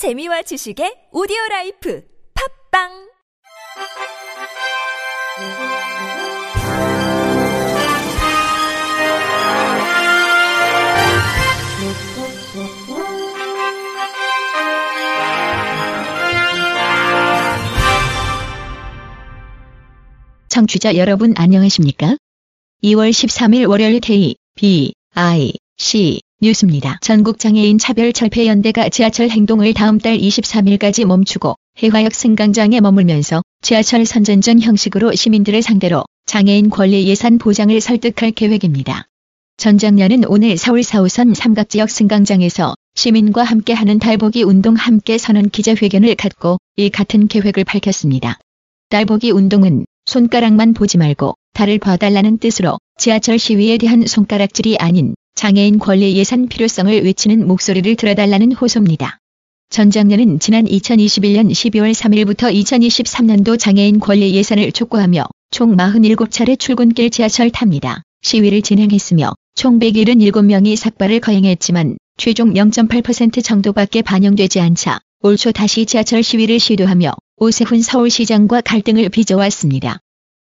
재미와 지식의 오디오 라이프 팟빵 청취자 여러분 안녕하십니까? 2월 13일 월요일 K, B, I, C 뉴스입니다. 전국장애인 차별철폐연대가 지하철 행동을 다음 달 23일까지 멈추고 해화역 승강장에 머물면서 지하철 선전전 형식으로 시민들을 상대로 장애인 권리 예산 보장을 설득할 계획입니다. 전장년은 오늘 서울 4호선 삼각지역 승강장에서 시민과 함께하는 달보기 운동 함께 선언 기자회견을 갖고 이 같은 계획을 밝혔습니다. 달보기 운동은 손가락만 보지 말고 달을 봐달라는 뜻으로 지하철 시위에 대한 손가락질이 아닌 장애인 권리 예산 필요성을 외치는 목소리를 들어달라는 호소입니다. 전 장년은 지난 2021년 12월 3일부터 2023년도 장애인 권리 예산을 촉구하며 총 47차례 출근길 지하철 탑니다. 시위를 진행했으며 총 177명이 삭발을 거행했지만 최종 0.8% 정도밖에 반영되지 않자 올 초 다시 지하철 시위를 시도하며 오세훈 서울시장과 갈등을 빚어왔습니다.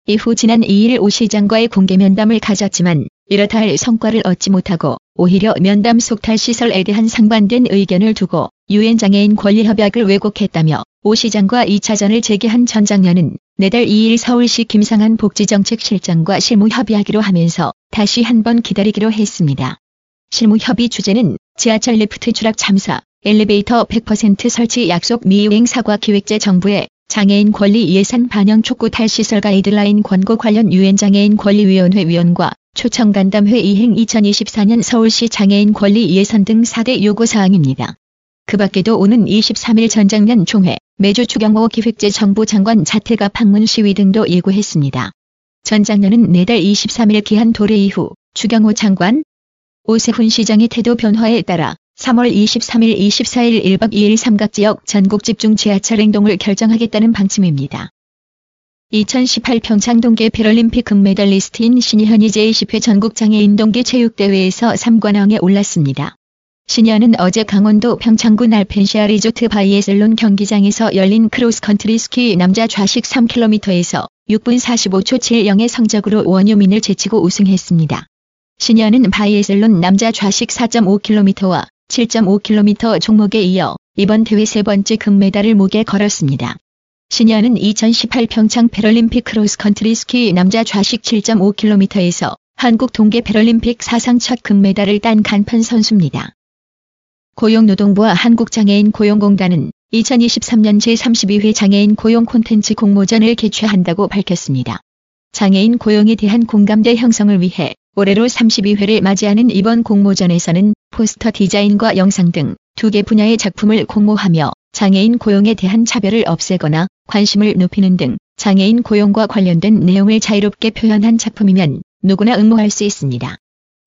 이후 지난 2일 오 시장과의 공개 면담을 가졌지만 이렇다 할 성과를 얻지 못하고 오히려 면담 속탈 시설에 대한 상반된 의견을 두고 유엔 장애인 권리 협약을 왜곡했다며 오 시장과 2차전을 제기한 전 장년은 내달 2일 서울시 김상한 복지정책실장과 실무 협의하기로 하면서 다시 한번 기다리기로 했습니다. 실무 협의 주제는 지하철 리프트 추락 참사, 엘리베이터 100% 설치 약속 미이행 사과 기획재정부의 장애인 권리 예산 반영 촉구 탈시설 가이드라인 권고 관련 유엔 장애인 권리위원회 위원과 초청 간담회 이행 2024년 서울시 장애인 권리 예산 등 4대 요구사항입니다. 그 밖에도 오는 23일 전장연 총회, 매주 추경호 기획재정부 장관 자택가 방문 시위 등도 예고했습니다. 전장연은 내달 23일 기한 도래 이후 추경호 장관, 오세훈 시장의 태도 변화에 따라 3월 23일 24일 1박 2일 삼각지역 전국 집중 지하철 행동을 결정하겠다는 방침입니다. 2018 평창 동계 패럴림픽 금메달리스트인 신의현이 제20회 전국장애인 동계 체육대회에서 3관왕에 올랐습니다. 신의현은 어제 강원도 평창군 알펜시아 리조트 바이애슬론 경기장에서 열린 크로스컨트리 스키 남자 좌식 3km에서 6분 45초 70의 성적으로 원유민을 제치고 우승했습니다. 신의현은 바이애슬론 남자 좌식 4.5km와 7.5km 종목에 이어 이번 대회 세 번째 금메달을 목에 걸었습니다. 신의현은 2018 평창 패럴림픽 크로스컨트리 스키 남자 좌식 7.5km에서 한국 동계 패럴림픽 사상 첫 금메달을 딴 간판 선수입니다. 고용노동부와 한국장애인 고용공단은 2023년 제32회 장애인 고용 콘텐츠 공모전을 개최한다고 밝혔습니다. 장애인 고용에 대한 공감대 형성을 위해 올해로 32회를 맞이하는 이번 공모전에서는 포스터 디자인과 영상 등 두 개 분야의 작품을 공모하며 장애인 고용에 대한 차별을 없애거나 관심을 높이는 등 장애인 고용과 관련된 내용을 자유롭게 표현한 작품이면 누구나 응모할 수 있습니다.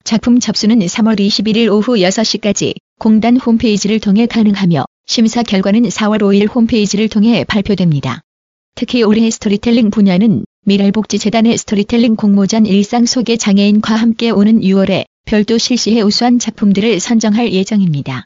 작품 접수는 3월 21일 오후 6시까지 공단 홈페이지를 통해 가능하며 심사 결과는 4월 5일 홈페이지를 통해 발표됩니다. 특히 올해 스토리텔링 분야는 밀알복지재단의 스토리텔링 공모전 일상 속의 장애인과 함께 오는 6월에 별도 실시해 우수한 작품들을 선정할 예정입니다.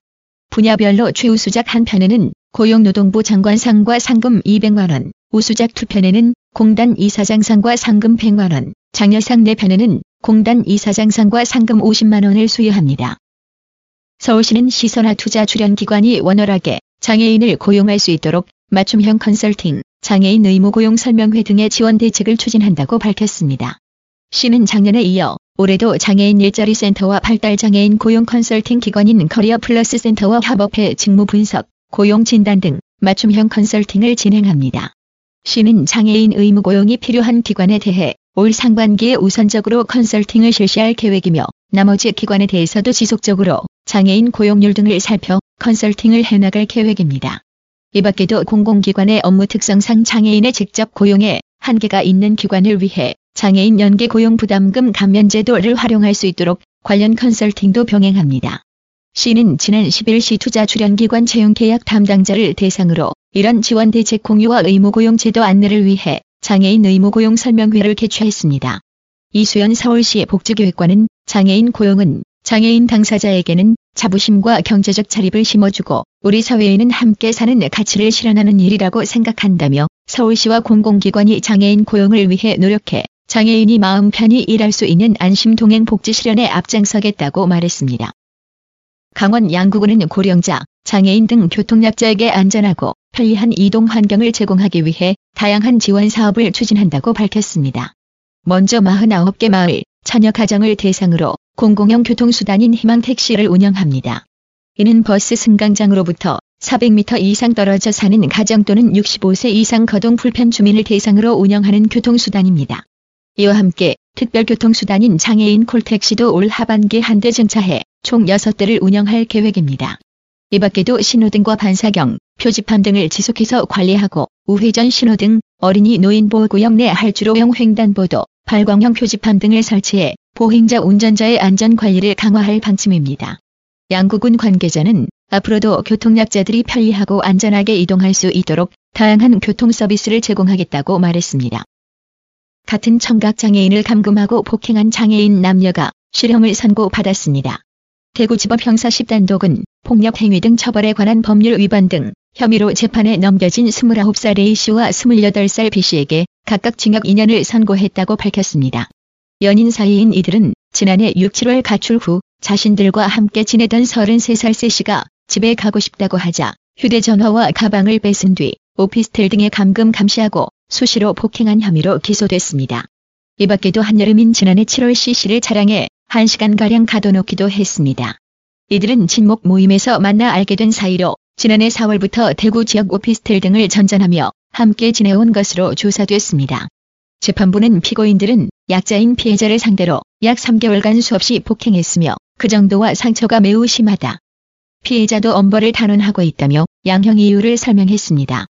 분야별로 최우수작 한 편에는 고용노동부 장관상과 상금 200만원, 우수작 두 편에는 공단 이사장상과 상금 100만원, 장려상 네 편에는 공단 이사장상과 상금 50만원을 수여합니다. 서울시는 시 산하 투자 출연기관이 원활하게 장애인을 고용할 수 있도록 맞춤형 컨설팅, 장애인 의무 고용 설명회 등의 지원 대책을 추진한다고 밝혔습니다. 시는 작년에 이어 올해도 장애인 일자리 센터와 발달 장애인 고용 컨설팅 기관인 커리어 플러스 센터와 협업해 직무 분석, 고용 진단 등 맞춤형 컨설팅을 진행합니다. 시는 장애인 의무 고용이 필요한 기관에 대해 올 상반기에 우선적으로 컨설팅을 실시할 계획이며 나머지 기관에 대해서도 지속적으로 장애인 고용률 등을 살펴 컨설팅을 해나갈 계획입니다. 이 밖에도 공공기관의 업무 특성상 장애인의 직접 고용에 한계가 있는 기관을 위해 장애인 연계 고용 부담금 감면 제도를 활용할 수 있도록 관련 컨설팅도 병행합니다. 시는 지난 10일 시 투자 출연기관 채용 계약 담당자를 대상으로 이런 지원 대책 공유와 의무 고용 제도 안내를 위해 장애인 의무 고용 설명회를 개최했습니다. 이수연 서울시 복지교육관은 장애인 고용은 장애인 당사자에게는 자부심과 경제적 자립을 심어주고 우리 사회에는 함께 사는 가치를 실현하는 일이라고 생각한다며 서울시와 공공기관이 장애인 고용을 위해 노력해 장애인이 마음 편히 일할 수 있는 안심 동행 복지 실현에 앞장서겠다고 말했습니다. 강원 양구군은 고령자, 장애인 등 교통약자에게 안전하고 편리한 이동 환경을 제공하기 위해 다양한 지원 사업을 추진한다고 밝혔습니다. 먼저 49개 마을, 처녀 가정을 대상으로 공공형 교통수단인 희망택시를 운영합니다. 이는 버스 승강장으로부터 400m 이상 떨어져 사는 가정 또는 65세 이상 거동 불편 주민을 대상으로 운영하는 교통수단입니다. 이와 함께 특별교통수단인 장애인 콜택시도 올 하반기 한 대 증차해 총 6대를 운영할 계획입니다. 이 밖에도 신호등과 반사경, 표지판 등을 지속해서 관리하고 우회전 신호등, 어린이 노인 보호구역 내 할주로형 횡단보도, 발광형 표지판 등을 설치해 보행자 운전자의 안전관리를 강화할 방침입니다. 양구군 관계자는 앞으로도 교통약자들이 편리하고 안전하게 이동할 수 있도록 다양한 교통 서비스를 제공하겠다고 말했습니다. 같은 청각장애인을 감금하고 폭행한 장애인 남녀가 실형을 선고받았습니다. 대구지법 형사 10단독은 폭력행위 등 처벌에 관한 법률 위반 등 혐의로 재판에 넘겨진 29살 A씨와 28살 B씨에게 각각 징역 2년을 선고했다고 밝혔습니다. 연인 사이인 이들은 지난해 6, 7월 가출 후 자신들과 함께 지내던 33살 C씨가 집에 가고 싶다고 하자 휴대전화와 가방을 뺏은 뒤 오피스텔 등에 감금 감시하고 수시로 폭행한 혐의로 기소됐습니다. 이 밖에도 한여름인 지난해 7월 C씨를 차량에 1시간가량 가둬놓기도 했습니다. 이들은 친목 모임에서 만나 알게 된 사이로 지난해 4월부터 대구 지역 오피스텔 등을 전전하며 함께 지내온 것으로 조사됐습니다. 재판부는 피고인들은 약자인 피해자를 상대로 약 3개월간 수없이 폭행했으며 그 정도와 상처가 매우 심하다. 피해자도 엄벌을 단언하고 있다며 양형 이유를 설명했습니다.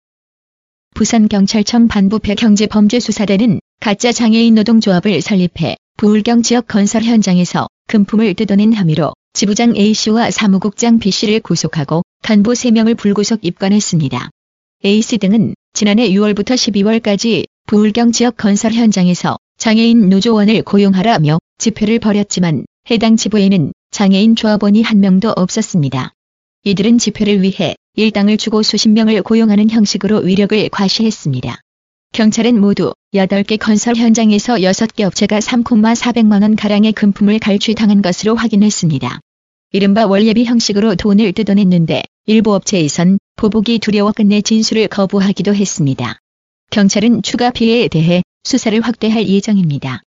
부산경찰청 반부패 경제범죄수사대는 가짜 장애인 노동조합을 설립해 부울경 지역 건설 현장에서 금품을 뜯어낸 혐의로 지부장 A씨와 사무국장 B씨를 구속하고 간부 3명을 불구속 입건했습니다. A씨 등은 지난해 6월부터 12월까지 부울경 지역 건설 현장에서 장애인 노조원을 고용하라며 집회를 벌였지만 해당 지부에는 장애인 조합원이 한 명도 없었습니다. 이들은 집회를 위해 일당을 주고 수십 명을 고용하는 형식으로 위력을 과시했습니다. 경찰은 모두 8개 건설 현장에서 6개 업체가 3,400만원 가량의 금품을 갈취당한 것으로 확인했습니다. 이른바 원예비 형식으로 돈을 뜯어냈는데 일부 업체에선 보복이 두려워 끝내 진술을 거부하기도 했습니다. 경찰은 추가 피해에 대해 수사를 확대할 예정입니다.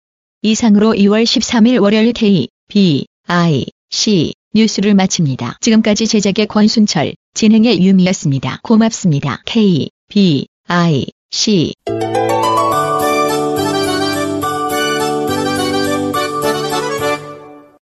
이상으로 2월 13일 월요일 K, B, I, C 뉴스를 마칩니다. 지금까지 제작의 권순철, 진행의 유미였습니다. 고맙습니다. K, B, I, C